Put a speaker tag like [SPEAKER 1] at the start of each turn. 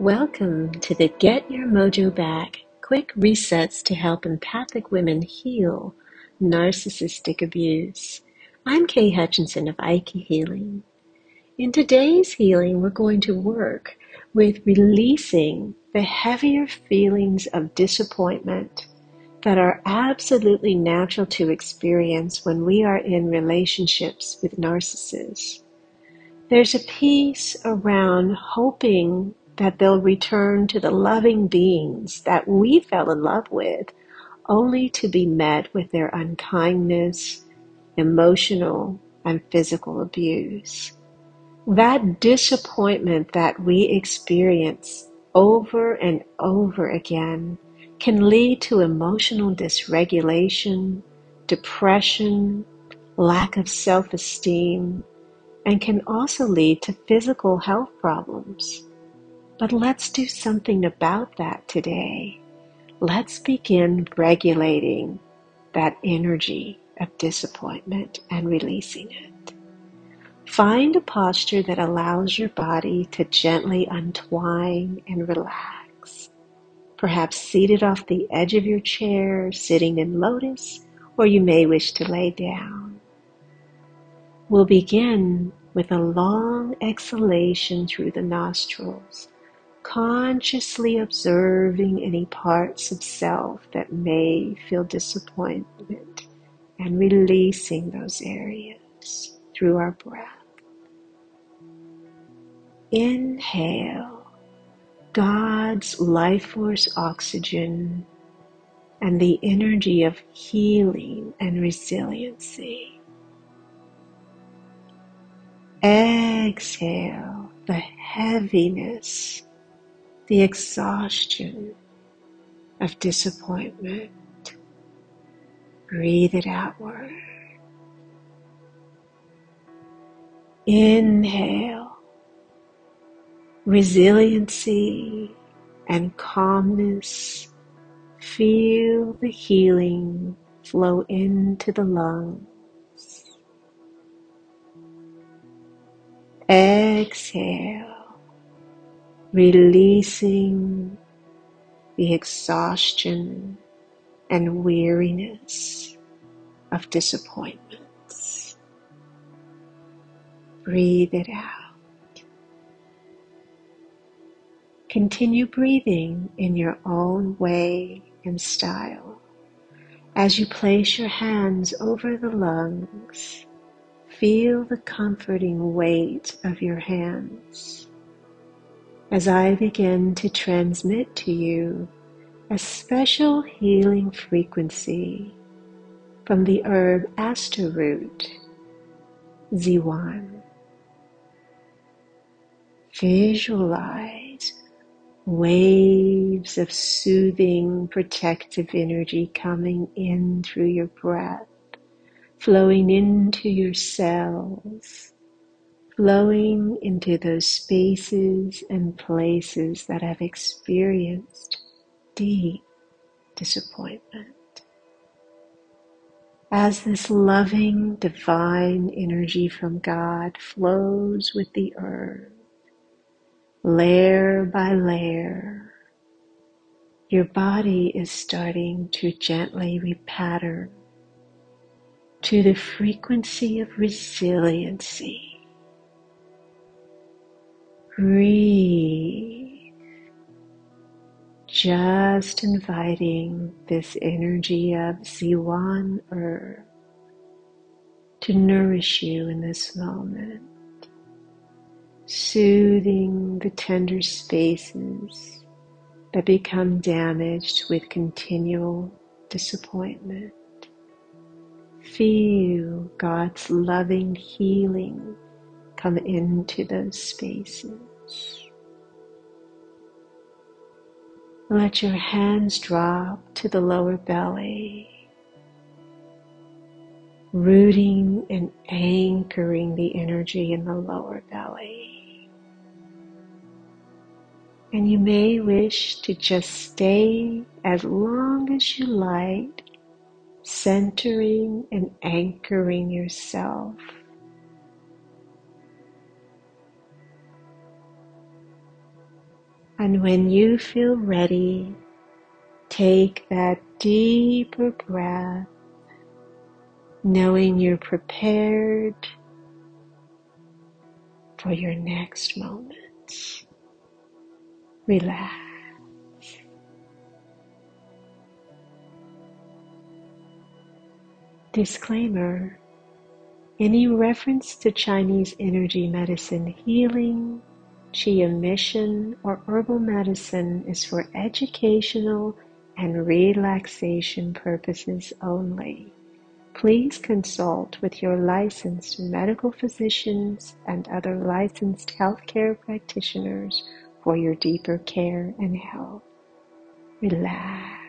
[SPEAKER 1] Welcome to the Get Your Mojo Back quick resets to help empathic women heal narcissistic abuse. I'm Kay Hutchinson of Ike Healing. In today's healing, we're going to work with releasing the heavier feelings of disappointment that are absolutely natural to experience when we are in relationships with narcissists. There's a piece around hoping that they'll return to the loving beings that we fell in love with, only to be met with their unkindness, emotional, and physical abuse. That disappointment that we experience over and over again can lead to emotional dysregulation, depression, lack of self esteem, and can also lead to physical health problems. But let's do something about that today. Let's begin regulating that energy of disappointment and releasing it. Find a posture that allows your body to gently untwine and relax. Perhaps seated off the edge of your chair, sitting in lotus, or you may wish to lay down. We'll begin with a long exhalation through the nostrils consciously observing any parts of self that may feel disappointment and releasing those areas through our breath. Inhale God's life force oxygen and the energy of healing and resiliency. Exhale the heaviness the exhaustion of disappointment. Breathe it outward. Inhale resiliency and calmness. Feel the healing flow into the lungs. Exhale releasing the exhaustion and weariness of disappointments. Breathe it out. Continue breathing in your own way and style. As you place your hands over the lungs, feel the comforting weight of your hands as I begin to transmit to you a special healing frequency from the herb aster root, Ziwan. Visualize waves of soothing, protective energy coming in through your breath, flowing into your cells, flowing into those spaces and places that have experienced deep disappointment. As this loving divine energy from God flows with the earth, layer by layer, your body is starting to gently repattern to the frequency of resiliency Breathe. Just inviting this energy of Ziwan Earth to nourish you in this moment, soothing the tender spaces that become damaged with continual disappointment. Feel God's loving healing come into those spaces. Let your hands drop to the lower belly, rooting and anchoring the energy in the lower belly. And you may wish to just stay as long as you like, centering and anchoring yourself And when you feel ready, take that deeper breath, knowing you're prepared for your next moment. Relax. Disclaimer Any reference to Chinese energy medicine healing, Qi emission, or herbal medicine is for educational and relaxation purposes only. Please consult with your licensed medical physicians and other licensed healthcare practitioners for your deeper care and health. Relax.